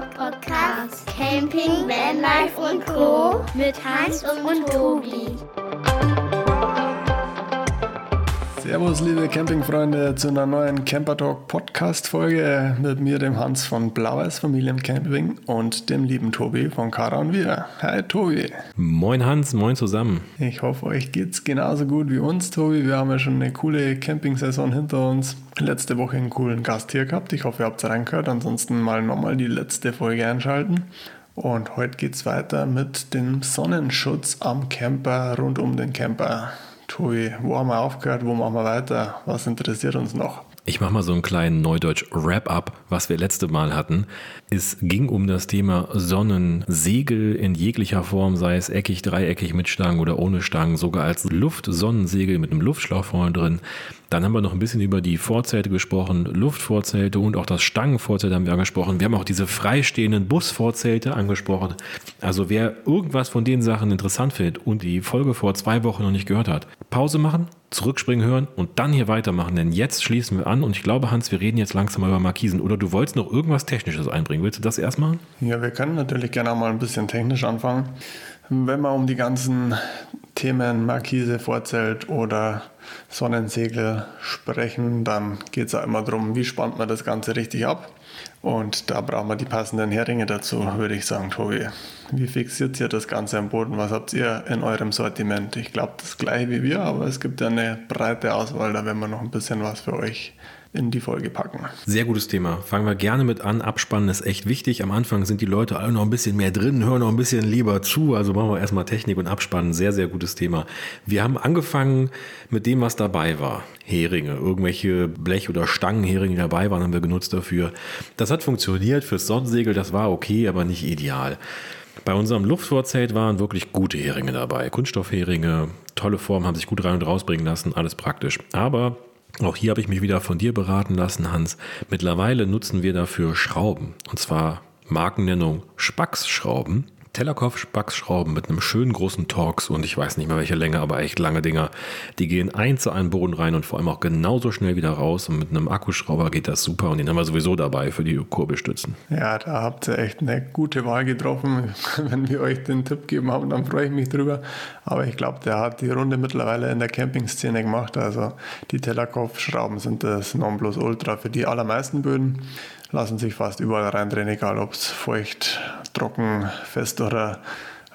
Podcast Camping, Vanlife und Co. mit Hans und Tobi. Servus, liebe Campingfreunde, zu einer neuen Camper Talk Podcast Folge mit mir, dem Hans von Blaues Familiencamping und dem lieben Tobi von Kara und wir. Hi, Tobi. Moin, Hans, moin zusammen. Ich hoffe, euch geht's genauso gut wie uns, Tobi. Wir haben ja schon eine coole Camping-Saison hinter uns. Letzte Woche einen coolen Gast hier gehabt. Ich hoffe, ihr habt reingehört. Ansonsten mal nochmal die letzte Folge einschalten. Und heute geht's weiter mit dem Sonnenschutz am Camper, rund um den Camper. Tobi, wo haben wir aufgehört, wo machen wir weiter? Was interessiert uns noch? Ich mache mal so einen kleinen Neudeutsch Wrap-up, was wir letzte Mal hatten. Es ging um das Thema Sonnensegel in jeglicher Form, sei es eckig, dreieckig mit Stangen oder ohne Stangen, sogar als Luftsonnensegel mit einem Luftschlauch vorne drin. Dann haben wir noch ein bisschen über die Vorzelte gesprochen, Luftvorzelte und auch das Stangenvorzelt haben wir angesprochen. Wir haben auch diese freistehenden Busvorzelte angesprochen. Also wer irgendwas von den Sachen interessant findet und die Folge vor zwei Wochen noch nicht gehört hat, Pause machen, zurückspringen hören und dann hier weitermachen, denn jetzt schließen wir an und ich glaube, Hans, wir reden jetzt langsam mal über Markisen. Oder du wolltest noch irgendwas Technisches einbringen. Willst du das erst machen? Ja, wir können natürlich gerne mal ein bisschen technisch anfangen. Wenn wir um die ganzen Themen Markise, Vorzelt oder Sonnensegel sprechen, dann geht es ja immer darum, wie spannt man das Ganze richtig ab. Und da brauchen wir die passenden Heringe dazu, würde ich sagen, Tobi. Wie fixiert ihr das Ganze am Boden? Was habt ihr in eurem Sortiment? Ich glaube, das gleiche wie wir, aber es gibt ja eine breite Auswahl, da werden wir noch ein bisschen was für euch in die Folge packen. Sehr gutes Thema. Fangen wir gerne mit an. Abspannen ist echt wichtig. Am Anfang sind die Leute alle noch ein bisschen mehr drin, hören noch ein bisschen lieber zu. Also machen wir erstmal Technik und Abspannen. Sehr, sehr gutes Thema. Wir haben angefangen mit dem, was dabei war. Heringe, irgendwelche Blech- oder Stangenheringe dabei waren, haben wir genutzt dafür. Das hat funktioniert fürs Sonnensegel, das war okay, aber nicht ideal. Bei unserem Luftvorzelt waren wirklich gute Heringe dabei. Kunststoffheringe, tolle Form, haben sich gut rein und rausbringen lassen, alles praktisch. Aber auch hier habe ich mich wieder von dir beraten lassen, Hans. Mittlerweile nutzen wir dafür Schrauben. Und zwar Markennennung Spax-Schrauben. Tellerkopf-Spaxschrauben mit einem schönen großen Torx und ich weiß nicht mehr welche Länge, aber echt lange Dinger. Die gehen eins zu einem Boden rein und vor allem auch genauso schnell wieder raus. Und mit einem Akkuschrauber geht das super und den haben wir sowieso dabei für die Kurbelstützen. Ja, da habt ihr echt eine gute Wahl getroffen. Wenn wir euch den Tipp geben haben, dann freue ich mich drüber. Aber ich glaube, der hat die Runde mittlerweile in der Campingszene gemacht. Also die Tellerkopfschrauben sind das Nonplusultra für die allermeisten Böden lassen sich fast überall reindrehen, egal ob es feucht, trocken, fest oder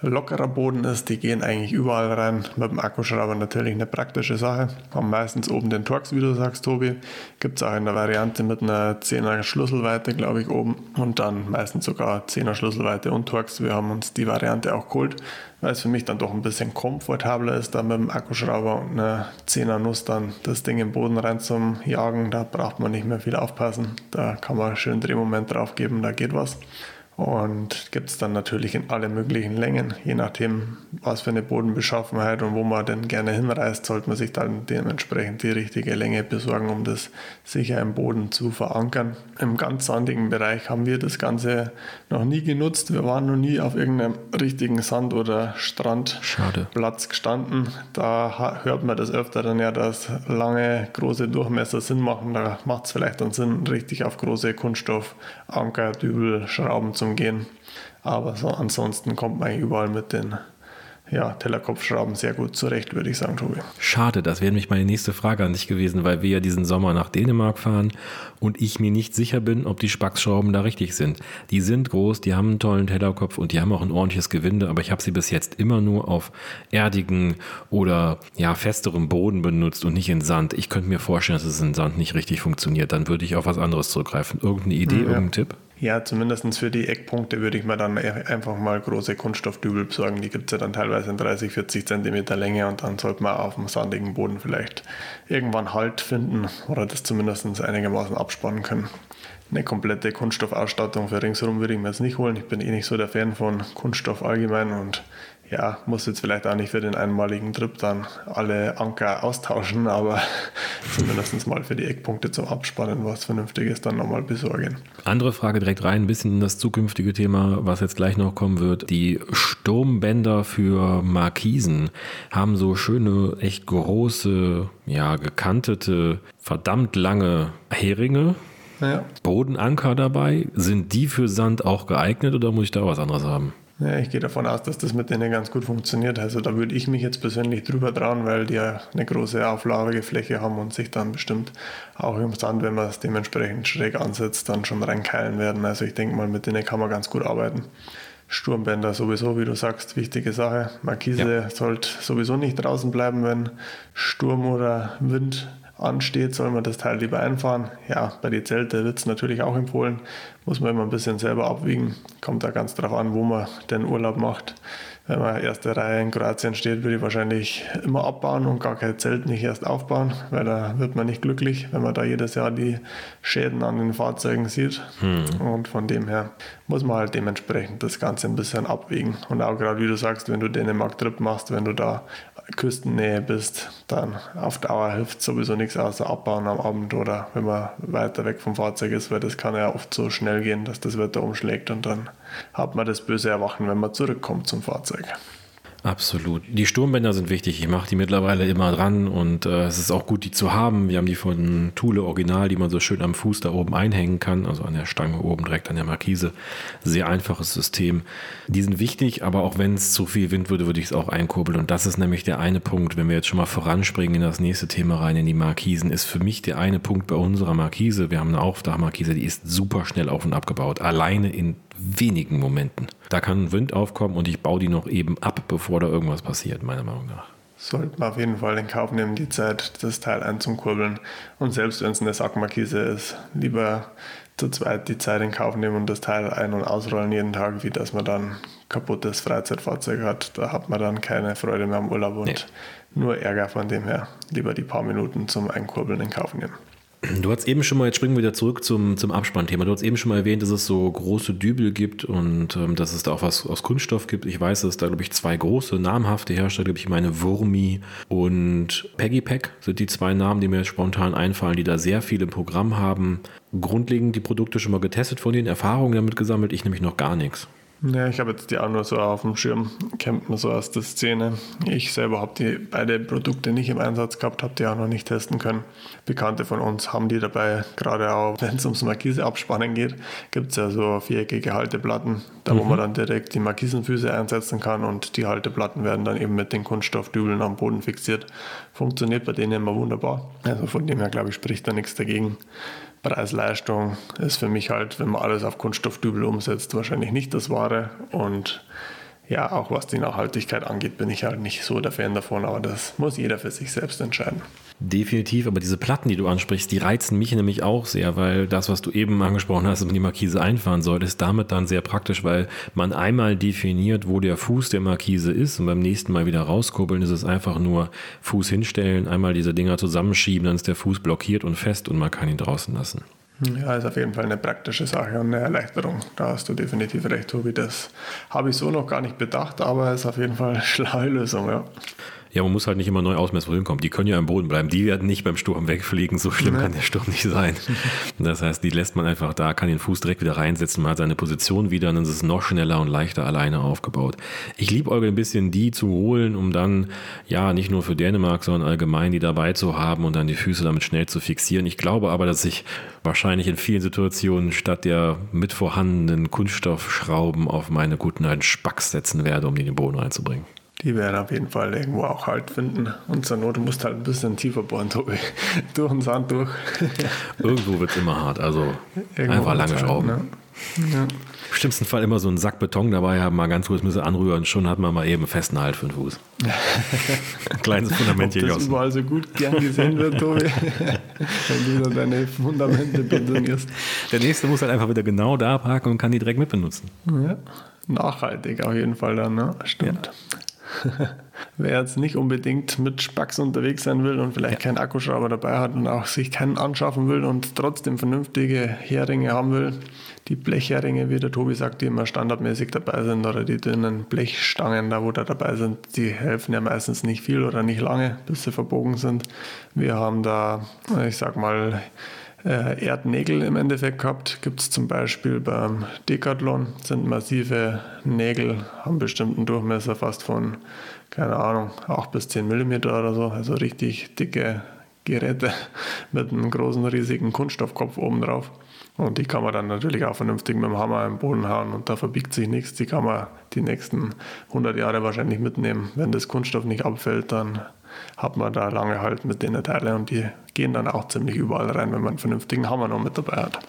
lockerer Boden ist. Die gehen eigentlich überall rein. Mit dem Akkuschrauber natürlich eine praktische Sache. Haben meistens oben den Torx, wie du sagst, Tobi. Gibt es auch in der Variante mit einer 10er Schlüsselweite, glaube ich, oben. Und dann meistens sogar 10er Schlüsselweite und Torx. Wir haben uns die Variante auch geholt, weil es für mich dann doch ein bisschen komfortabler ist, da mit dem Akkuschrauber und einer 10er Nuss dann das Ding im Boden rein zum Jagen. Da braucht man nicht mehr viel aufpassen. Da kann man schön Drehmoment drauf geben, da geht was. Und gibt es dann natürlich in alle möglichen Längen. Je nachdem, was für eine Bodenbeschaffenheit und wo man denn gerne hinreist, sollte man sich dann dementsprechend die richtige Länge besorgen, um das sicher im Boden zu verankern. Im ganz sandigen Bereich haben wir das Ganze noch nie genutzt. Wir waren noch nie auf irgendeinem richtigen Sand- oder Strandplatz gestanden. Da hört man das öfter dann ja, dass lange, große Durchmesser Sinn machen. Da macht es vielleicht dann Sinn, richtig auf große Kunststoffanker, Dübel, Schrauben zu zum Gehen. Aber so ansonsten kommt man überall mit den ja, Tellerkopfschrauben sehr gut zurecht, würde ich sagen, Tobi. Schade, das wäre nämlich meine nächste Frage an dich gewesen, weil wir ja diesen Sommer nach Dänemark fahren und ich mir nicht sicher bin, ob die Spaxschrauben da richtig sind. Die sind groß, die haben einen tollen Tellerkopf und die haben auch ein ordentliches Gewinde, aber ich habe sie bis jetzt immer nur auf erdigen oder ja, festerem Boden benutzt und nicht in Sand. Ich könnte mir vorstellen, dass es in Sand nicht richtig funktioniert. Dann würde ich auf was anderes zurückgreifen. Irgendeine Idee, ja. irgendein Tipp? Ja, zumindest für die Eckpunkte würde ich mir dann e- einfach mal große Kunststoffdübel besorgen. Die gibt es ja dann teilweise in 30, 40 Zentimeter Länge und dann sollte man auf dem sandigen Boden vielleicht irgendwann Halt finden oder das zumindest einigermaßen abspannen können. Eine komplette Kunststoffausstattung für ringsherum würde ich mir jetzt nicht holen. Ich bin eh nicht so der Fan von Kunststoff allgemein und ja, muss jetzt vielleicht auch nicht für den einmaligen Trip dann alle Anker austauschen, aber zumindest mal für die Eckpunkte zum Abspannen was Vernünftiges dann nochmal besorgen. Andere Frage direkt rein, ein bisschen in das zukünftige Thema, was jetzt gleich noch kommen wird. Die Sturmbänder für Markisen haben so schöne, echt große, ja, gekantete, verdammt lange Heringe Ja. Bodenanker dabei, sind die für Sand auch geeignet oder muss ich da was anderes haben? Ja, ich gehe davon aus, dass das mit denen ganz gut funktioniert. Also da würde ich mich jetzt persönlich drüber trauen, weil die ja eine große Auflagefläche haben und sich dann bestimmt auch im Sand, wenn man es dementsprechend schräg ansetzt, dann schon reinkeilen werden. Also ich denke mal, mit denen kann man ganz gut arbeiten. Sturmbänder sowieso, wie du sagst, wichtige Sache. Markise ja. sollte sowieso nicht draußen bleiben, wenn Sturm oder Wind ansteht, soll man das Teil lieber einfahren. Ja, bei den Zelten wird es natürlich auch empfohlen. Muss man immer ein bisschen selber abwiegen. Kommt da ganz drauf an, wo man den Urlaub macht. Wenn man erste Reihe in Kroatien steht, würde ich wahrscheinlich immer abbauen und gar kein Zelt nicht erst aufbauen, weil da wird man nicht glücklich, wenn man da jedes Jahr die Schäden an den Fahrzeugen sieht. Hm. Und von dem her muss man halt dementsprechend das Ganze ein bisschen abwägen. Und auch gerade wie du sagst, wenn du Dänemark-Trip machst, wenn du da Küstennähe bist, dann auf Dauer hilft sowieso nichts außer abbauen am Abend oder wenn man weiter weg vom Fahrzeug ist, weil das kann ja oft so schnell gehen, dass das Wetter umschlägt und dann hat man das böse Erwachen, wenn man zurückkommt zum Fahrzeug. Absolut. Die Sturmbänder sind wichtig. Ich mache die mittlerweile immer dran und äh, es ist auch gut, die zu haben. Wir haben die von Thule Original, die man so schön am Fuß da oben einhängen kann, also an der Stange oben direkt an der Markise. Sehr einfaches System. Die sind wichtig, aber auch wenn es zu viel Wind würde, würde ich es auch einkurbeln. Und das ist nämlich der eine Punkt, wenn wir jetzt schon mal voranspringen in das nächste Thema rein, in die Markisen, ist für mich der eine Punkt bei unserer Markise. Wir haben eine Aufdachmarkise, die ist super schnell auf und abgebaut. Alleine in wenigen Momenten. Da kann Wind aufkommen und ich baue die noch eben ab, bevor da irgendwas passiert, meiner Meinung nach. Sollte man auf jeden Fall in Kauf nehmen, die Zeit, das Teil einzukurbeln. Und selbst wenn es eine Sackmarkise ist, lieber zu zweit die Zeit in Kauf nehmen und das Teil ein- und ausrollen jeden Tag, wie dass man dann kaputtes Freizeitfahrzeug hat. Da hat man dann keine Freude mehr am Urlaub und nee. nur Ärger von dem her. Lieber die paar Minuten zum Einkurbeln in Kauf nehmen. Du hast eben schon mal, jetzt springen wir wieder zurück zum, zum Abspannthema. Du hast eben schon mal erwähnt, dass es so große Dübel gibt und ähm, dass es da auch was aus Kunststoff gibt. Ich weiß, dass da, glaube ich, zwei große namhafte Hersteller gibt. Ich meine, Wurmi und Peggy Pack sind die zwei Namen, die mir jetzt spontan einfallen, die da sehr viel im Programm haben. Grundlegend die Produkte schon mal getestet von den Erfahrungen damit gesammelt. Ich nämlich noch gar nichts. Ja, ich habe jetzt die auch nur so auf dem Schirm, kennt man so aus der Szene. Ich selber habe die beide Produkte nicht im Einsatz gehabt, habe die auch noch nicht testen können. Bekannte von uns haben die dabei, gerade auch wenn es ums Markise abspannen geht, gibt es ja so viereckige Halteplatten, da mhm. wo man dann direkt die Markisenfüße einsetzen kann und die Halteplatten werden dann eben mit den Kunststoffdübeln am Boden fixiert. Funktioniert bei denen immer wunderbar. Also von dem her glaube ich spricht da nichts dagegen. Preis-Leistung ist für mich halt, wenn man alles auf Kunststoffdübel umsetzt, wahrscheinlich nicht das Wahre. Und ja, auch was die Nachhaltigkeit angeht, bin ich halt nicht so der Fan davon, aber das muss jeder für sich selbst entscheiden. Definitiv, aber diese Platten, die du ansprichst, die reizen mich nämlich auch sehr, weil das, was du eben angesprochen hast, dass die Markise einfahren soll, ist damit dann sehr praktisch, weil man einmal definiert, wo der Fuß der Markise ist und beim nächsten Mal wieder rauskurbeln ist es einfach nur Fuß hinstellen, einmal diese Dinger zusammenschieben, dann ist der Fuß blockiert und fest und man kann ihn draußen lassen. Ja, ist auf jeden Fall eine praktische Sache und eine Erleichterung. Da hast du definitiv recht, Tobi. Das habe ich so noch gar nicht bedacht, aber ist auf jeden Fall eine schlaue Lösung, ja. Ja, man muss halt nicht immer neu ausmessen, wohin kommt. Die können ja im Boden bleiben. Die werden nicht beim Sturm wegfliegen. So schlimm kann der Sturm nicht sein. Das heißt, die lässt man einfach da, kann den Fuß direkt wieder reinsetzen. Man hat seine Position wieder und dann ist es noch schneller und leichter alleine aufgebaut. Ich liebe euch ein bisschen, die zu holen, um dann, ja, nicht nur für Dänemark, sondern allgemein die dabei zu haben und dann die Füße damit schnell zu fixieren. Ich glaube aber, dass ich wahrscheinlich in vielen Situationen statt der mit vorhandenen Kunststoffschrauben auf meine guten alten Spacks setzen werde, um die in den Boden reinzubringen die werden auf jeden Fall irgendwo auch Halt finden. Und zur Not musst halt ein bisschen tiefer bohren, Tobi. durch den Sand durch. Irgendwo wird es immer hart, also irgendwo einfach lange Schrauben. Halt, ne? ja. Im schlimmsten Fall immer so einen Sack Beton dabei haben, mal ganz kurz müssen anrühren, schon hat man mal eben festen Halt für den Fuß. Kleines Fundament hier, das überall so gut gern gesehen wird, Tobi, wenn du da deine Fundamente betonierst. Der nächste muss halt einfach wieder genau da parken und kann die direkt mitbenutzen. Ja, nachhaltig auf jeden Fall dann, ne? Stimmt. Ja. Wer jetzt nicht unbedingt mit Spacks unterwegs sein will und vielleicht ja. keinen Akkuschrauber dabei hat und auch sich keinen anschaffen will und trotzdem vernünftige Heringe haben will, die Blechheringe, wie der Tobi sagt, die immer standardmäßig dabei sind oder die dünnen Blechstangen, da wo da dabei sind, die helfen ja meistens nicht viel oder nicht lange, bis sie verbogen sind. Wir haben da, ich sag mal, äh, Erdnägel im Endeffekt gehabt. Gibt es zum Beispiel beim Decathlon, sind massive Nägel, haben bestimmten Durchmesser fast von, keine Ahnung, 8 bis 10 mm oder so, also richtig dicke Geräte mit einem großen, riesigen Kunststoffkopf oben drauf. Und die kann man dann natürlich auch vernünftig mit dem Hammer im Boden hauen und da verbiegt sich nichts. Die kann man die nächsten 100 Jahre wahrscheinlich mitnehmen. Wenn das Kunststoff nicht abfällt, dann hat man da lange halt mit den Teilen und die gehen dann auch ziemlich überall rein, wenn man einen vernünftigen Hammer noch mit dabei hat.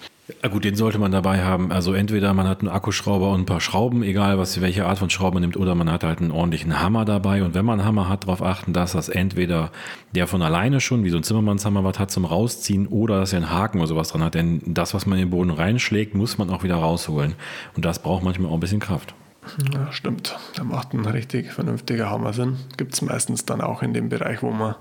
Ja, gut, den sollte man dabei haben. Also entweder man hat einen Akkuschrauber und ein paar Schrauben, egal was, welche Art von Schrauben man nimmt, oder man hat halt einen ordentlichen Hammer dabei. Und wenn man einen Hammer hat, darauf achten, dass das entweder der von alleine schon, wie so ein Zimmermannshammer was hat zum Rausziehen, oder dass er einen Haken oder sowas dran hat. Denn das, was man in den Boden reinschlägt, muss man auch wieder rausholen. Und das braucht manchmal auch ein bisschen Kraft. Ja, stimmt. Da macht ein richtig vernünftiger Hammer Sinn. Gibt es meistens dann auch in dem Bereich, wo man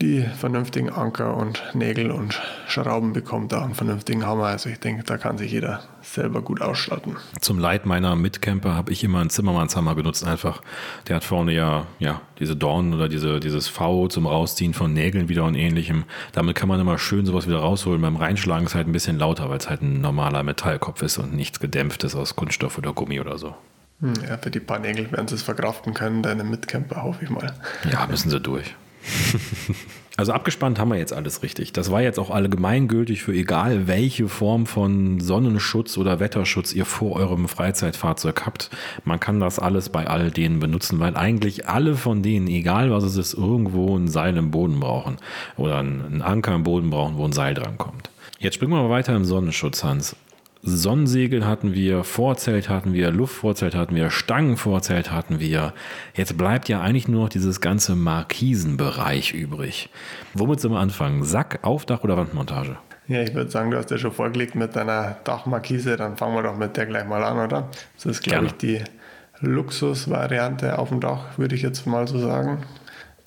die vernünftigen Anker und Nägel und Schrauben bekommt, da einen vernünftigen Hammer. Also ich denke, da kann sich jeder selber gut ausstatten. Zum Leid meiner Mitcamper habe ich immer einen Zimmermannshammer genutzt einfach. Der hat vorne ja, ja diese Dornen oder diese, dieses V zum Rausziehen von Nägeln wieder und ähnlichem. Damit kann man immer schön sowas wieder rausholen. Beim Reinschlagen ist es halt ein bisschen lauter, weil es halt ein normaler Metallkopf ist und nichts gedämpftes aus Kunststoff oder Gummi oder so. Hm, ja, für die paar Nägel werden sie es verkraften können, deine Mitcamper, hoffe ich mal. Ja, müssen sie durch. Also abgespannt haben wir jetzt alles richtig. Das war jetzt auch allgemeingültig für egal welche Form von Sonnenschutz oder Wetterschutz ihr vor eurem Freizeitfahrzeug habt. Man kann das alles bei all denen benutzen, weil eigentlich alle von denen, egal was es ist, irgendwo ein Seil im Boden brauchen oder einen Anker im Boden brauchen, wo ein Seil dran kommt. Jetzt springen wir mal weiter im Sonnenschutz, Hans. Sonnensegel hatten wir, Vorzelt hatten wir, Luftvorzelt hatten wir, Stangenvorzelt hatten wir. Jetzt bleibt ja eigentlich nur noch dieses ganze Markisenbereich übrig. Womit sollen wir anfangen? Sack, Aufdach oder Wandmontage? Ja, ich würde sagen, du hast ja schon vorgelegt mit deiner Dachmarkise, dann fangen wir doch mit der gleich mal an, oder? Das ist, glaube ich, die Luxusvariante auf dem Dach, würde ich jetzt mal so sagen.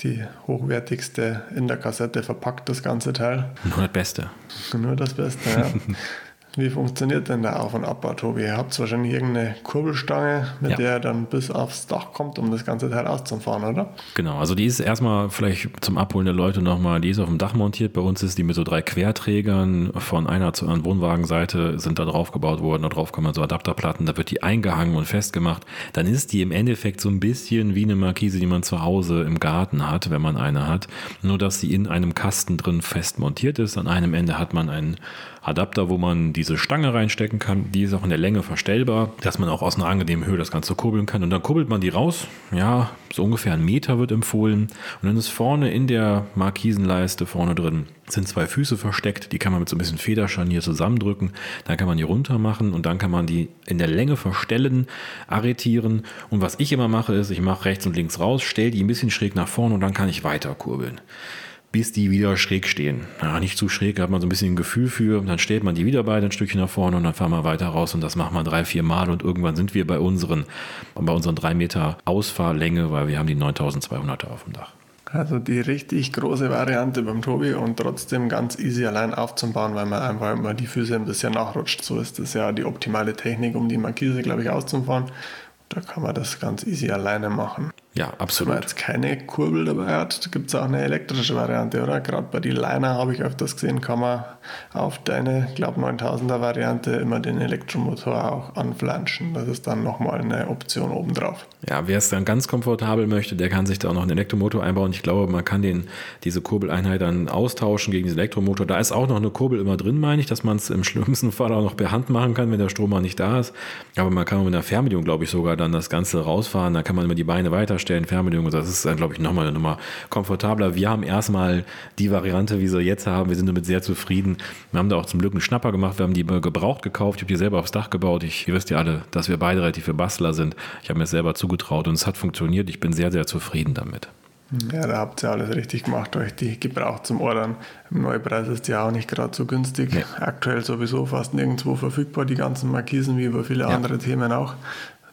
Die hochwertigste in der Kassette verpackt, das ganze Teil. Nur das Beste. Nur das Beste, ja. Wie funktioniert denn der Auf- und Abbau, Tobi? Ihr habt wahrscheinlich irgendeine Kurbelstange, mit ja. der dann bis aufs Dach kommt, um das ganze Teil auszufahren, oder? Genau, also die ist erstmal vielleicht zum Abholen der Leute nochmal, die ist auf dem Dach montiert. Bei uns ist die mit so drei Querträgern von einer zu anderen Wohnwagenseite sind da drauf gebaut worden. Da drauf kommen so Adapterplatten, da wird die eingehangen und festgemacht. Dann ist die im Endeffekt so ein bisschen wie eine Markise, die man zu Hause im Garten hat, wenn man eine hat. Nur, dass sie in einem Kasten drin fest montiert ist. An einem Ende hat man einen Adapter, wo man diese Stange reinstecken kann. Die ist auch in der Länge verstellbar, dass man auch aus einer angenehmen Höhe das Ganze kurbeln kann. Und dann kurbelt man die raus. Ja, so ungefähr ein Meter wird empfohlen. Und dann ist vorne in der Markisenleiste vorne drin sind zwei Füße versteckt, die kann man mit so ein bisschen Federscharnier zusammendrücken, dann kann man die runter machen und dann kann man die in der Länge verstellen, arretieren und was ich immer mache ist, ich mache rechts und links raus, stelle die ein bisschen schräg nach vorne und dann kann ich weiter kurbeln bis die wieder schräg stehen. Ja, nicht zu schräg, da hat man so ein bisschen ein Gefühl für. Dann stellt man die wieder beide ein Stückchen nach vorne und dann fahren wir weiter raus und das machen wir drei, vier Mal und irgendwann sind wir bei unseren, bei unseren drei Meter Ausfahrlänge, weil wir haben die 9200er auf dem Dach. Also die richtig große Variante beim Tobi und trotzdem ganz easy allein aufzubauen, weil man einfach immer die Füße ein bisschen nachrutscht. So ist das ja die optimale Technik, um die Markise, glaube ich, auszufahren. Da kann man das ganz easy alleine machen. Ja, absolut. Wenn man jetzt keine Kurbel dabei hat, gibt es auch eine elektrische Variante, oder? Gerade bei den Liner habe ich öfters gesehen, kann man auf deine, glaube 9000er Variante immer den Elektromotor auch anflanschen. Das ist dann nochmal eine Option obendrauf. Ja, wer es dann ganz komfortabel möchte, der kann sich da auch noch einen Elektromotor einbauen. Ich glaube, man kann den, diese Kurbeleinheit dann austauschen gegen diesen Elektromotor. Da ist auch noch eine Kurbel immer drin, meine ich, dass man es im schlimmsten Fall auch noch per Hand machen kann, wenn der Strom mal nicht da ist. Aber man kann mit einer Fernbedienung, glaube ich, sogar dann das Ganze rausfahren. Da kann man immer die Beine weiter Stellen, Fernbedienung. Das ist dann, glaube ich, nochmal eine Nummer komfortabler. Wir haben erstmal die Variante, wie sie jetzt haben. Wir sind damit sehr zufrieden. Wir haben da auch zum Glück einen Schnapper gemacht. Wir haben die gebraucht gekauft. Ich habe die selber aufs Dach gebaut. Ich, ihr wisst ja alle, dass wir beide relativ für Bastler sind. Ich habe mir selber zugetraut und es hat funktioniert. Ich bin sehr, sehr zufrieden damit. Ja, da habt ihr alles richtig gemacht, euch die gebraucht zum Ordern. Im Neupreis ist ja auch nicht gerade so günstig. Nee. Aktuell sowieso fast nirgendwo verfügbar, die ganzen Markisen, wie über viele ja. andere Themen auch.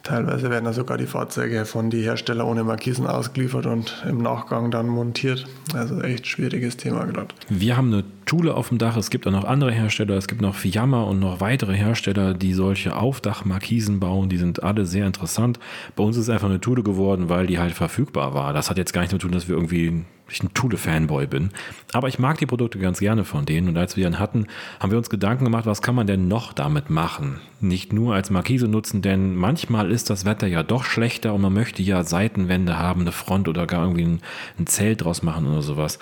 Teilweise werden ja sogar die Fahrzeuge von den Herstellern ohne Markisen ausgeliefert und im Nachgang dann montiert. Also echt schwieriges Thema gerade. Wir haben eine Thule auf dem Dach. Es gibt auch noch andere Hersteller. Es gibt noch Fiamma und noch weitere Hersteller, die solche Aufdachmarkisen bauen. Die sind alle sehr interessant. Bei uns ist einfach eine Thule geworden, weil die halt verfügbar war. Das hat jetzt gar nicht zu tun, dass wir irgendwie ich ein Thule-Fanboy bin. Aber ich mag die Produkte ganz gerne von denen. Und als wir ihn hatten, haben wir uns Gedanken gemacht, was kann man denn noch damit machen? Nicht nur als Markise nutzen, denn manchmal ist das Wetter ja doch schlechter und man möchte ja Seitenwände haben, eine Front oder gar irgendwie ein, ein Zelt draus machen oder sowas.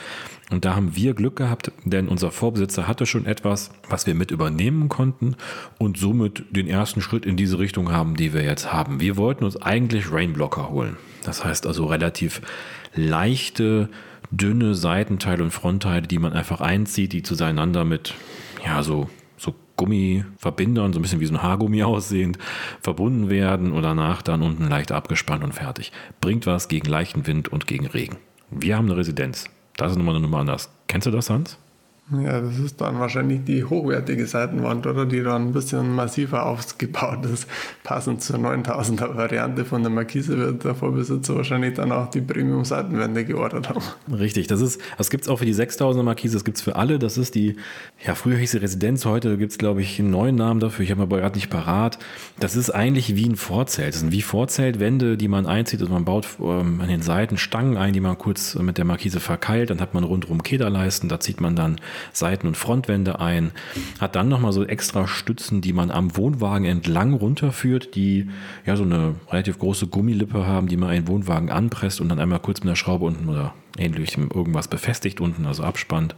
Und da haben wir Glück gehabt, denn unser Vorbesitzer hatte schon etwas, was wir mit übernehmen konnten und somit den ersten Schritt in diese Richtung haben, die wir jetzt haben. Wir wollten uns eigentlich Rainblocker holen. Das heißt also relativ leichte, dünne Seitenteile und Frontteile, die man einfach einzieht, die zueinander mit, ja, so, so Gummiverbindern, so ein bisschen wie so ein Haargummi aussehend, verbunden werden und danach dann unten leicht abgespannt und fertig. Bringt was gegen leichten Wind und gegen Regen. Wir haben eine Residenz. Das ist nochmal eine Nummer anders. Kennst du das, Hans? Ja, das ist dann wahrscheinlich die hochwertige Seitenwand, oder? Die dann ein bisschen massiver aufgebaut ist. Passend zur 9000er Variante von der Markise wird der Vorbesitzer wahrscheinlich dann auch die Premium-Seitenwände geordert haben. Richtig, das ist, das gibt es auch für die 6000er Markise, das gibt es für alle. Das ist die, ja, früher hieß sie Residenz, heute gibt es, glaube ich, einen neuen Namen dafür. Ich habe aber gerade nicht parat. Das ist eigentlich wie ein Vorzelt. Das sind wie Vorzeltwände, die man einzieht. Also man baut ähm, an den Seiten Stangen ein, die man kurz mit der Markise verkeilt. Dann hat man rundherum Kederleisten. Da zieht man dann Seiten- und Frontwände ein, hat dann nochmal so extra Stützen, die man am Wohnwagen entlang runterführt, die ja so eine relativ große Gummilippe haben, die man einen Wohnwagen anpresst und dann einmal kurz mit der Schraube unten oder ähnlich irgendwas befestigt unten, also abspannt.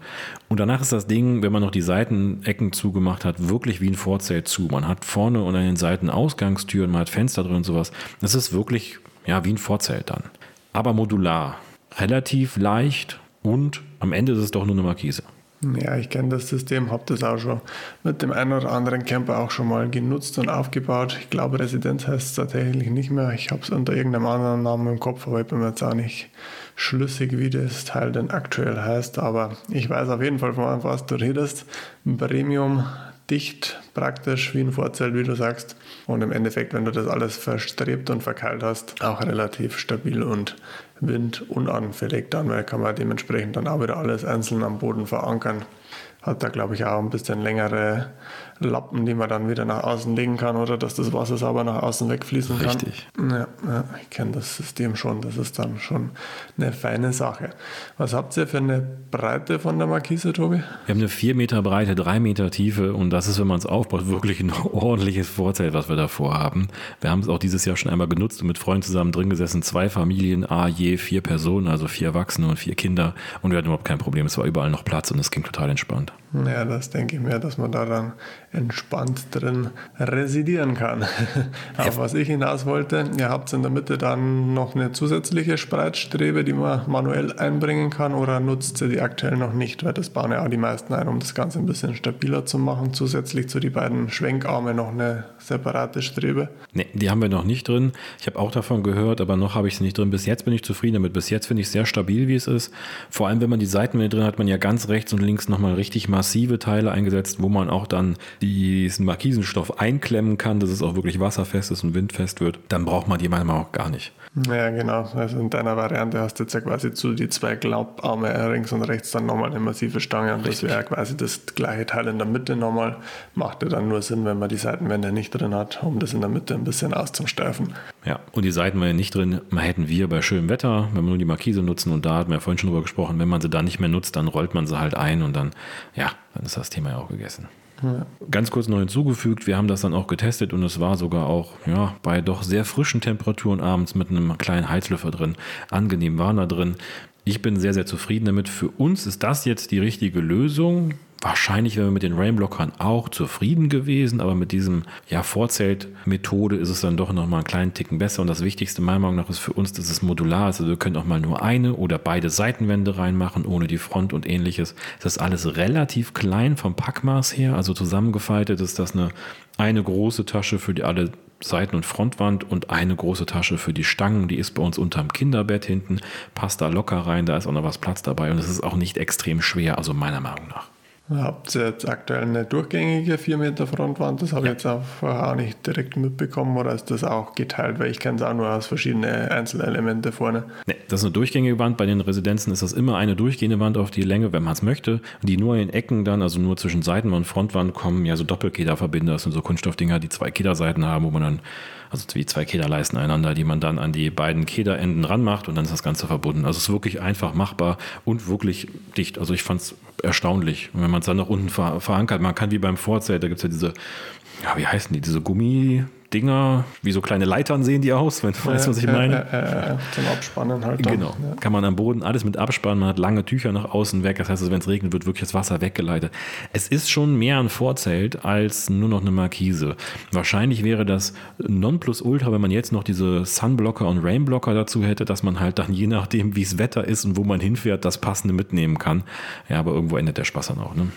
Und danach ist das Ding, wenn man noch die Seitenecken zugemacht hat, wirklich wie ein Vorzelt zu. Man hat vorne und an den Seiten Ausgangstüren, man hat Fenster drin und sowas. Das ist wirklich ja wie ein Vorzelt dann. Aber modular, relativ leicht und am Ende ist es doch nur eine Markise. Ja, ich kenne das System, habe das auch schon mit dem einen oder anderen Camper auch schon mal genutzt und aufgebaut. Ich glaube, Residenz heißt es tatsächlich nicht mehr. Ich habe es unter irgendeinem anderen Namen im Kopf, aber ich bin mir jetzt auch nicht schlüssig, wie das Teil denn aktuell heißt. Aber ich weiß auf jeden Fall, von was du redest. Premium, dicht, praktisch wie ein Vorzelt, wie du sagst. Und im Endeffekt, wenn du das alles verstrebt und verkeilt hast, auch relativ stabil und windunanfällig dann, weil kann man dementsprechend dann auch wieder alles einzeln am Boden verankern. Hat da glaube ich auch ein bisschen längere Lappen, die man dann wieder nach außen legen kann oder dass das Wasser sauber nach außen wegfließen kann. Richtig. Ja, ja, ich kenne das System schon. Das ist dann schon eine feine Sache. Was habt ihr für eine Breite von der Markise, Tobi? Wir haben eine 4 Meter Breite, 3 Meter Tiefe und das ist, wenn man es aufbaut, wirklich ein ordentliches Vorzelt, was wir davor haben. Wir haben es auch dieses Jahr schon einmal genutzt und mit Freunden zusammen drin gesessen. Zwei Familien, a je vier Personen, also vier Erwachsene und vier Kinder und wir hatten überhaupt kein Problem. Es war überall noch Platz und es ging total entspannt. Ja, das denke ich mir, dass man da dann entspannt drin residieren kann. Auf was ich hinaus wollte, ihr habt in der Mitte dann noch eine zusätzliche Spreitstrebe, die man manuell einbringen kann oder nutzt ihr die aktuell noch nicht, weil das bauen ja auch die meisten ein, um das Ganze ein bisschen stabiler zu machen. Zusätzlich zu die beiden Schwenkarme noch eine separate Strebe. Nee, die haben wir noch nicht drin. Ich habe auch davon gehört, aber noch habe ich sie nicht drin. Bis jetzt bin ich zufrieden damit. Bis jetzt finde ich es sehr stabil, wie es ist. Vor allem, wenn man die Seitenwände drin hat, man ja ganz rechts und links nochmal richtig massive Teile eingesetzt, wo man auch dann diesen Markisenstoff einklemmen kann, dass es auch wirklich wasserfest ist und windfest wird, dann braucht man die manchmal auch gar nicht. Ja, genau. Also in deiner Variante hast du jetzt ja quasi zu die zwei Glaubarme links und rechts dann nochmal eine massive Stange und das wäre quasi das gleiche Teil in der Mitte nochmal. Macht ja dann nur Sinn, wenn man die Seitenwände nicht drin hat, um das in der Mitte ein bisschen auszusteifen. Ja, und die Seitenwände nicht drin, man hätten wir bei schönem Wetter, wenn wir nur die Markise nutzen und da hatten wir ja vorhin schon drüber gesprochen, wenn man sie da nicht mehr nutzt, dann rollt man sie halt ein und dann, ja, dann ist das Thema ja auch gegessen. Ganz kurz noch hinzugefügt, wir haben das dann auch getestet und es war sogar auch ja, bei doch sehr frischen Temperaturen abends mit einem kleinen Heizlüfter drin. Angenehm war da drin. Ich bin sehr, sehr zufrieden damit. Für uns ist das jetzt die richtige Lösung. Wahrscheinlich wären wir mit den Rainblockern auch zufrieden gewesen, aber mit diesem ja, Vorzelt-Methode ist es dann doch nochmal einen kleinen Ticken besser. Und das Wichtigste meiner Meinung nach ist für uns, dass es modular ist. Also wir können auch mal nur eine oder beide Seitenwände reinmachen, ohne die Front und ähnliches. Das ist alles relativ klein vom Packmaß her. Also zusammengefaltet ist das eine, eine große Tasche für die alle Seiten- und Frontwand und eine große Tasche für die Stangen. Die ist bei uns unterm Kinderbett hinten, passt da locker rein, da ist auch noch was Platz dabei und es ist auch nicht extrem schwer, also meiner Meinung nach. Habt ihr jetzt aktuell eine durchgängige 4 Meter Frontwand? Das habe ja. ich jetzt auch vorher auch nicht direkt mitbekommen oder ist das auch geteilt? Weil ich kenne es auch nur aus verschiedenen Einzelelemente vorne. Nee, das ist eine durchgängige Wand. Bei den Residenzen ist das immer eine durchgehende Wand auf die Länge, wenn man es möchte. Die nur in Ecken dann, also nur zwischen Seitenwand und Frontwand kommen ja so Doppelkederverbinder. Das sind so Kunststoffdinger, die zwei Kederseiten haben, wo man dann also wie zwei Kederleisten einander, die man dann an die beiden Kederenden ranmacht und dann ist das Ganze verbunden. Also es ist wirklich einfach machbar und wirklich dicht. Also ich fand es erstaunlich. Und wenn man es dann nach unten ver verankert, man kann wie beim Vorzelt, da gibt es ja diese, ja, wie heißen die, diese Gummi, Dinger, wie so kleine Leitern sehen die aus, wenn du weißt, was ich meine. Äh, äh, zum Abspannen halt. Dann. Genau. Ja. Kann man am Boden alles mit abspannen. Man hat lange Tücher nach außen weg. Das heißt, also, wenn es regnet, wird wirklich das Wasser weggeleitet. Es ist schon mehr ein Vorzelt als nur noch eine Markise. Wahrscheinlich wäre das Nonplusultra, wenn man jetzt noch diese Sunblocker und Rainblocker dazu hätte, dass man halt dann je nachdem, wie es Wetter ist und wo man hinfährt, das passende mitnehmen kann. Ja, aber irgendwo endet der Spaß dann auch. Ne?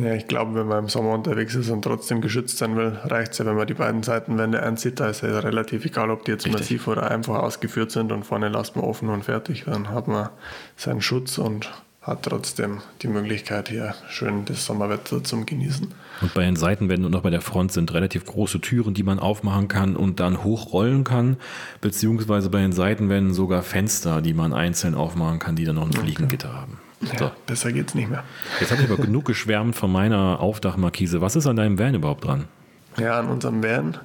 Ja, ich glaube, wenn man im Sommer unterwegs ist und trotzdem geschützt sein will, reicht es ja, wenn man die beiden Seitenwände ansieht. Da ist ja relativ egal, ob die jetzt Richtig. massiv oder einfach ausgeführt sind und vorne lasst man offen und fertig. Dann hat man seinen Schutz und hat trotzdem die Möglichkeit, hier schön das Sommerwetter zum Genießen. Und bei den Seitenwänden und auch bei der Front sind relativ große Türen, die man aufmachen kann und dann hochrollen kann, beziehungsweise bei den Seitenwänden sogar Fenster, die man einzeln aufmachen kann, die dann noch ein Fliegengitter okay. haben. So. Ja, besser geht's nicht mehr. Jetzt habe ich aber genug geschwärmt von meiner Aufdachmarkise. Was ist an deinem Van überhaupt dran? Ja, an unserem Van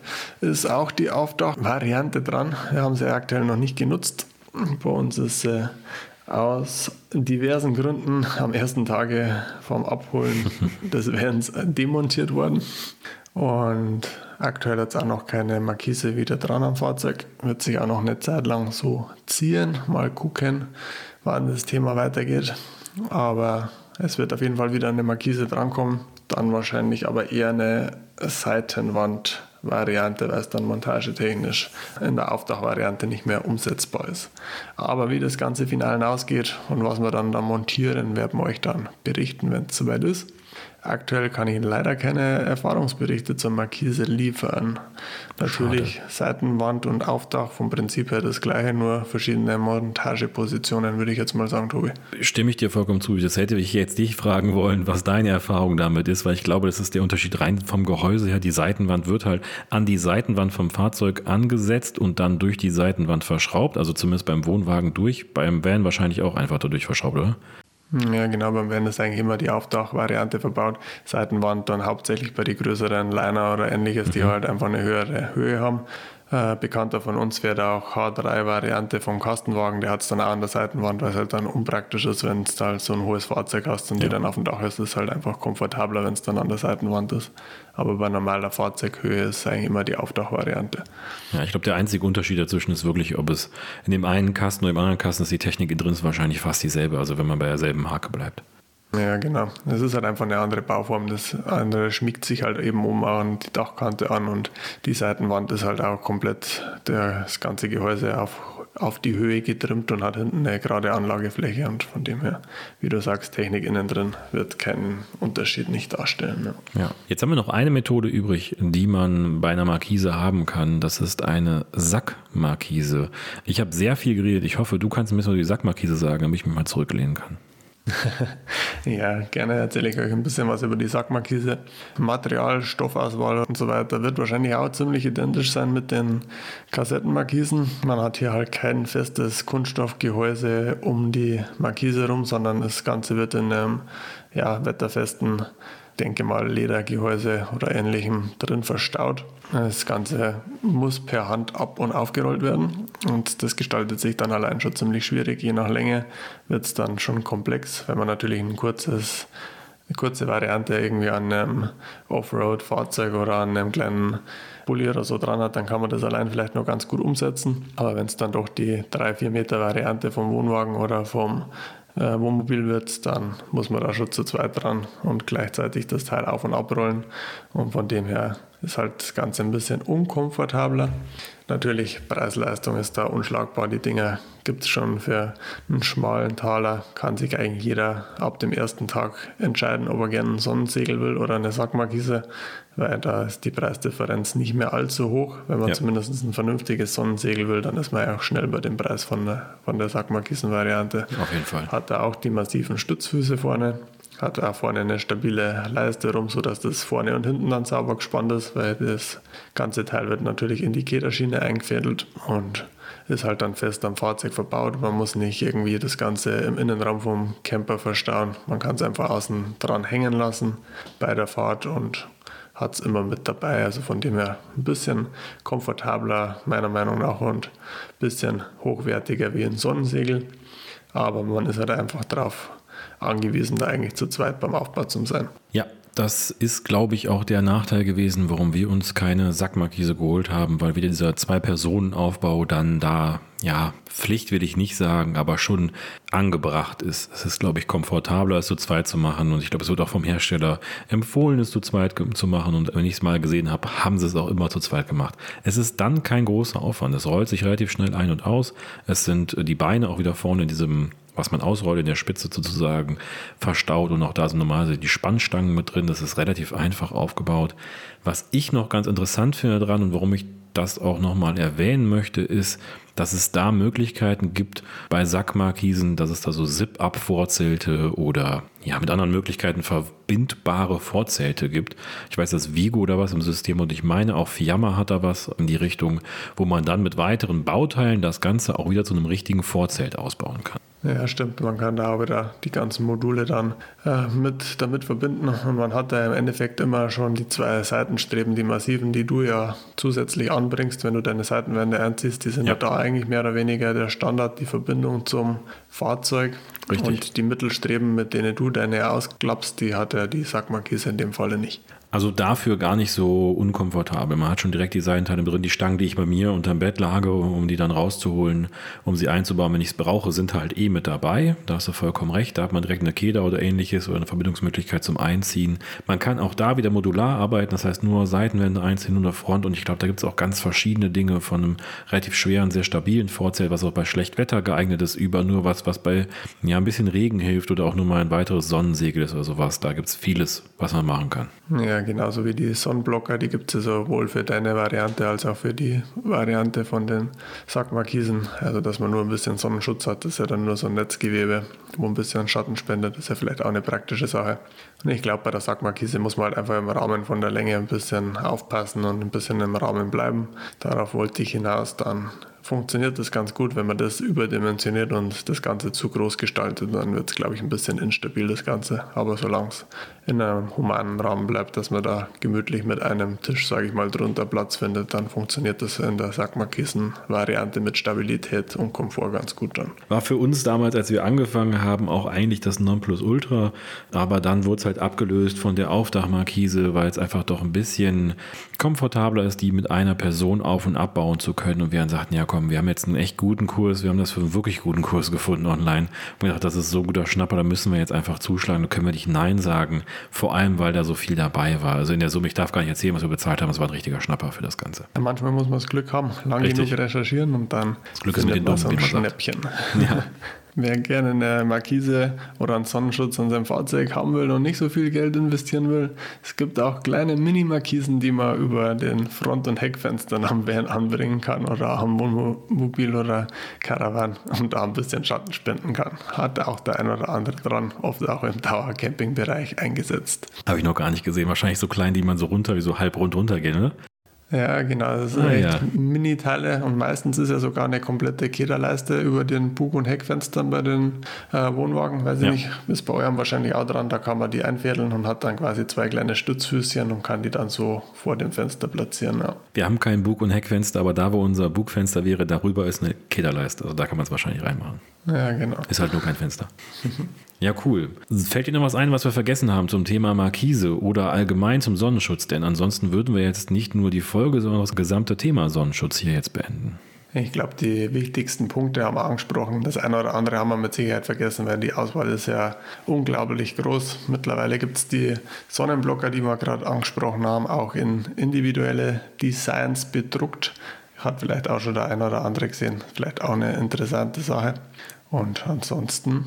ist auch die Aufdachvariante dran. Wir haben sie aktuell noch nicht genutzt. Bei uns ist äh, aus diversen Gründen am ersten Tage vom Abholen des Vans demontiert worden. Und aktuell hat es auch noch keine Markise wieder dran am Fahrzeug. Wird sich auch noch eine Zeit lang so ziehen. Mal gucken, wann das Thema weitergeht. Aber es wird auf jeden Fall wieder eine Markise drankommen. Dann wahrscheinlich aber eher eine Seitenwand-Variante, weil es dann montagetechnisch in der Aufdachvariante nicht mehr umsetzbar ist. Aber wie das ganze Finale ausgeht und was wir dann da montieren, werden wir euch dann berichten, wenn es soweit ist. Aktuell kann ich leider keine Erfahrungsberichte zur Markise liefern. Natürlich Schade. Seitenwand und Aufdach vom Prinzip her das gleiche, nur verschiedene Montagepositionen, würde ich jetzt mal sagen, Tobi. Stimme ich dir vollkommen zu. Das hätte ich jetzt dich fragen wollen, was deine Erfahrung damit ist, weil ich glaube, das ist der Unterschied rein vom Gehäuse her. Die Seitenwand wird halt an die Seitenwand vom Fahrzeug angesetzt und dann durch die Seitenwand verschraubt, also zumindest beim Wohnwagen durch, beim Van wahrscheinlich auch einfach dadurch verschraubt, oder? Ja, genau, beim Van ist eigentlich immer die Aufdachvariante verbaut. Seitenwand dann hauptsächlich bei den größeren Liner oder ähnliches, die mhm. halt einfach eine höhere Höhe haben. Äh, bekannter von uns wäre auch H3-Variante vom Kastenwagen, der hat es dann auch an der Seitenwand, weil es halt dann unpraktisch ist, wenn es da halt so ein hohes Fahrzeug hast und ja. die dann auf dem Dach ist, ist es halt einfach komfortabler, wenn es dann an der Seitenwand ist. Aber bei normaler Fahrzeughöhe ist eigentlich immer die Aufdachvariante. Ja, ich glaube, der einzige Unterschied dazwischen ist wirklich, ob es in dem einen Kasten oder im anderen Kasten ist, die Technik drin ist wahrscheinlich fast dieselbe, also wenn man bei derselben Hake bleibt. Ja, genau. Es ist halt einfach eine andere Bauform. Das andere schmiegt sich halt eben um an die Dachkante an und die Seitenwand ist halt auch komplett das ganze Gehäuse auf, auf die Höhe getrimmt und hat hinten eine gerade Anlagefläche und von dem her, wie du sagst, Technik innen drin wird keinen Unterschied nicht darstellen. Ja. ja. Jetzt haben wir noch eine Methode übrig, die man bei einer Markise haben kann. Das ist eine Sackmarkise. Ich habe sehr viel geredet. Ich hoffe, du kannst mir so die Sackmarkise sagen, damit ich mich mal zurücklehnen kann. ja, gerne erzähle ich euch ein bisschen was über die Sackmarkise. Material, Stoffauswahl und so weiter wird wahrscheinlich auch ziemlich identisch sein mit den Kassettenmarkisen. Man hat hier halt kein festes Kunststoffgehäuse um die Markise rum, sondern das Ganze wird in einem ja, wetterfesten denke mal Ledergehäuse oder ähnlichem drin verstaut. Das Ganze muss per Hand ab- und aufgerollt werden und das gestaltet sich dann allein schon ziemlich schwierig. Je nach Länge wird es dann schon komplex, wenn man natürlich ein kurzes, eine kurze Variante irgendwie an einem Offroad-Fahrzeug oder an einem kleinen Bulli oder so dran hat, dann kann man das allein vielleicht noch ganz gut umsetzen. Aber wenn es dann doch die 3-4 Meter Variante vom Wohnwagen oder vom äh, Wohnmobil wird, dann muss man da schon zu zweit dran und gleichzeitig das Teil auf- und abrollen. Und von dem her ist halt das Ganze ein bisschen unkomfortabler. Natürlich, Preis-Leistung ist da unschlagbar. Die Dinger gibt es schon für einen schmalen Taler. Kann sich eigentlich jeder ab dem ersten Tag entscheiden, ob er gerne einen Sonnensegel will oder eine Sackmarkise, weil da ist die Preisdifferenz nicht mehr allzu hoch. Wenn man ja. zumindest ein vernünftiges Sonnensegel will, dann ist man ja auch schnell bei dem Preis von der, von der Sackmarkisen-Variante. Auf jeden Fall. Hat da auch die massiven Stützfüße vorne hat da vorne eine stabile Leiste rum, sodass das vorne und hinten dann sauber gespannt ist, weil das ganze Teil wird natürlich in die Kederschiene eingefädelt und ist halt dann fest am Fahrzeug verbaut. Man muss nicht irgendwie das Ganze im Innenraum vom Camper verstauen. Man kann es einfach außen dran hängen lassen bei der Fahrt und hat es immer mit dabei. Also von dem her ein bisschen komfortabler meiner Meinung nach und ein bisschen hochwertiger wie ein Sonnensegel. Aber man ist halt einfach drauf angewiesen, da eigentlich zu zweit beim Aufbau zu sein. Ja, Das ist, glaube ich, auch der Nachteil gewesen, warum wir uns keine Sackmarkise geholt haben, weil wieder dieser Zwei-Personen-Aufbau dann da, ja, Pflicht will ich nicht sagen, aber schon angebracht ist. Es ist, glaube ich, komfortabler, es zu zweit zu machen und ich glaube, es wird auch vom Hersteller empfohlen, es zu zweit zu machen und wenn ich es mal gesehen habe, haben sie es auch immer zu zweit gemacht. Es ist dann kein großer Aufwand. Es rollt sich relativ schnell ein und aus. Es sind die Beine auch wieder vorne in diesem was man ausrollt in der Spitze sozusagen verstaut und auch da sind normalerweise die Spannstangen mit drin. Das ist relativ einfach aufgebaut. Was ich noch ganz interessant finde dran und warum ich das auch nochmal erwähnen möchte, ist, dass es da Möglichkeiten gibt bei Sackmarkisen, dass es da so Zip-Up-Vorzelte oder ja, mit anderen Möglichkeiten verbindbare Vorzelte gibt. Ich weiß, dass Vigo oder was im System und ich meine auch Fiamma hat da was in die Richtung, wo man dann mit weiteren Bauteilen das Ganze auch wieder zu einem richtigen Vorzelt ausbauen kann. Ja, stimmt. Man kann da wieder die ganzen Module dann äh, mit damit verbinden und man hat da im Endeffekt immer schon die zwei Seitenstreben, die massiven, die du ja zusätzlich anbringst, wenn du deine Seitenwände einziehst, die sind ja, ja da eigentlich mehr oder weniger der Standard, die Verbindung zum Fahrzeug. Richtig. Und die Mittelstreben, mit denen du deine ausklappst, die hat ja die Sackmarkise in dem Falle nicht. Also dafür gar nicht so unkomfortabel. Man hat schon direkt die Seitenteile drin. Die Stangen, die ich bei mir unterm Bett lagere, um die dann rauszuholen, um sie einzubauen, wenn ich es brauche, sind halt eh mit dabei. Da hast du vollkommen recht. Da hat man direkt eine Keder oder ähnliches oder eine Verbindungsmöglichkeit zum Einziehen. Man kann auch da wieder modular arbeiten, das heißt nur Seitenwände einziehen und der Front. Und ich glaube, da gibt es auch ganz verschiedene Dinge von einem relativ schweren, sehr stabilen Vorzelt, was auch bei schlecht Wetter geeignet ist, über nur was, was bei ja, ein bisschen Regen hilft oder auch nur mal ein weiteres Sonnensegel ist oder sowas. Da gibt es vieles, was man machen kann. Ja, genauso wie die Sonnenblocker, die gibt es sowohl für deine Variante als auch für die Variante von den Sackmarkisen. Also, dass man nur ein bisschen Sonnenschutz hat, das ist ja dann nur so ein Netzgewebe, wo ein bisschen Schatten spendet, das ist ja vielleicht auch eine praktische Sache. Und ich glaube, bei der Sackmarkise muss man halt einfach im Rahmen von der Länge ein bisschen aufpassen und ein bisschen im Rahmen bleiben. Darauf wollte ich hinaus dann funktioniert das ganz gut. Wenn man das überdimensioniert und das Ganze zu groß gestaltet, dann wird es, glaube ich, ein bisschen instabil, das Ganze. Aber solange es in einem humanen Rahmen bleibt, dass man da gemütlich mit einem Tisch, sage ich mal, drunter Platz findet, dann funktioniert das in der Sackmarkissen-Variante mit Stabilität und Komfort ganz gut dann. War für uns damals, als wir angefangen haben, auch eigentlich das Nonplusultra, aber dann wurde es halt abgelöst von der Aufdachmarkise, weil es einfach doch ein bisschen komfortabler ist, die mit einer Person auf- und abbauen zu können und wir dann sagten, ja komm, wir haben jetzt einen echt guten Kurs, wir haben das für einen wirklich guten Kurs gefunden online. Und gedacht, das ist so ein guter Schnapper, da müssen wir jetzt einfach zuschlagen, da können wir nicht Nein sagen. Vor allem, weil da so viel dabei war. Also in der Summe, ich darf gar nicht erzählen, was wir bezahlt haben, es war ein richtiger Schnapper für das Ganze. Ja, manchmal muss man das Glück haben, lange genug recherchieren und dann das Glück ist mit den Dummen, wie man Schnäppchen. Ja. Wer gerne eine Markise oder einen Sonnenschutz an seinem Fahrzeug haben will und nicht so viel Geld investieren will, es gibt auch kleine Mini-Markisen, die man über den Front- und Heckfenstern am Van anbringen kann oder am Wohnmobil oder Caravan und da ein bisschen Schatten spenden kann. Hat auch der ein oder andere dran, oft auch im Dauercamping-Bereich eingesetzt. Habe ich noch gar nicht gesehen. Wahrscheinlich so klein, die man so runter, wie so halb rund runtergehen, oder? Ja, genau. Das sind ah, echt ja. Mini-Teile und meistens ist ja sogar eine komplette Kederleiste über den Bug- und Heckfenstern bei den äh, Wohnwagen. Weiß ich ja. nicht, ist bei eurem wahrscheinlich auch dran. Da kann man die einfädeln und hat dann quasi zwei kleine Stützfüßchen und kann die dann so vor dem Fenster platzieren. Ja. Wir haben kein Bug- und Heckfenster, aber da, wo unser Bugfenster wäre, darüber ist eine Kederleiste. Also da kann man es wahrscheinlich reinmachen. Ja, genau. Ist halt nur kein Fenster. Ja, cool. Fällt dir noch was ein, was wir vergessen haben zum Thema Markise oder allgemein zum Sonnenschutz? Denn ansonsten würden wir jetzt nicht nur die Folge, sondern das gesamte Thema Sonnenschutz hier jetzt beenden. Ich glaube, die wichtigsten Punkte haben wir angesprochen. Das eine oder andere haben wir mit Sicherheit vergessen, weil die Auswahl ist ja unglaublich groß. Mittlerweile gibt es die Sonnenblocker, die wir gerade angesprochen haben, auch in individuelle Designs bedruckt. Hat vielleicht auch schon der eine oder andere gesehen. Vielleicht auch eine interessante Sache. Und ansonsten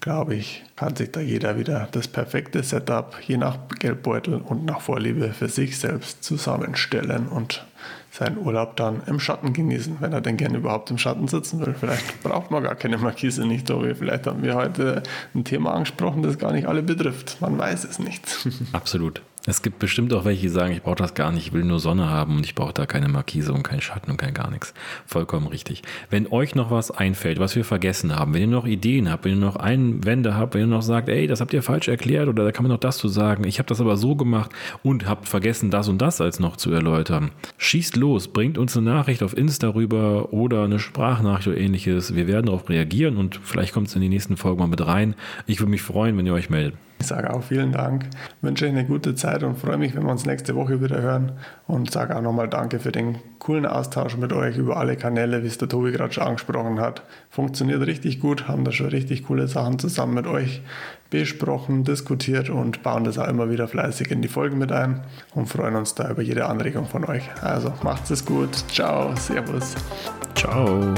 glaube ich, kann sich da jeder wieder das perfekte Setup je nach Geldbeutel und nach Vorliebe für sich selbst zusammenstellen und seinen Urlaub dann im Schatten genießen, wenn er denn gerne überhaupt im Schatten sitzen will. Vielleicht braucht man gar keine Markise nicht, Tobi. Vielleicht haben wir heute ein Thema angesprochen, das gar nicht alle betrifft. Man weiß es nicht. Absolut. Es gibt bestimmt auch welche, die sagen, ich brauche das gar nicht, ich will nur Sonne haben und ich brauche da keine Markise und keinen Schatten und kein gar nichts. Vollkommen richtig. Wenn euch noch was einfällt, was wir vergessen haben, wenn ihr noch Ideen habt, wenn ihr noch Einwände habt, wenn ihr noch sagt, ey, das habt ihr falsch erklärt oder da kann man noch das zu sagen, ich habe das aber so gemacht und habt vergessen, das und das als noch zu erläutern, schießt los, bringt uns eine Nachricht auf Insta rüber oder eine Sprachnachricht oder ähnliches. Wir werden darauf reagieren und vielleicht kommt es in die nächsten Folgen mal mit rein. Ich würde mich freuen, wenn ihr euch meldet. Ich sage auch vielen Dank, wünsche euch eine gute Zeit und freue mich, wenn wir uns nächste Woche wieder hören. Und sage auch nochmal Danke für den coolen Austausch mit euch über alle Kanäle, wie es der Tobi gerade schon angesprochen hat. Funktioniert richtig gut, haben da schon richtig coole Sachen zusammen mit euch besprochen, diskutiert und bauen das auch immer wieder fleißig in die Folgen mit ein und freuen uns da über jede Anregung von euch. Also macht es gut. Ciao, Servus. Ciao.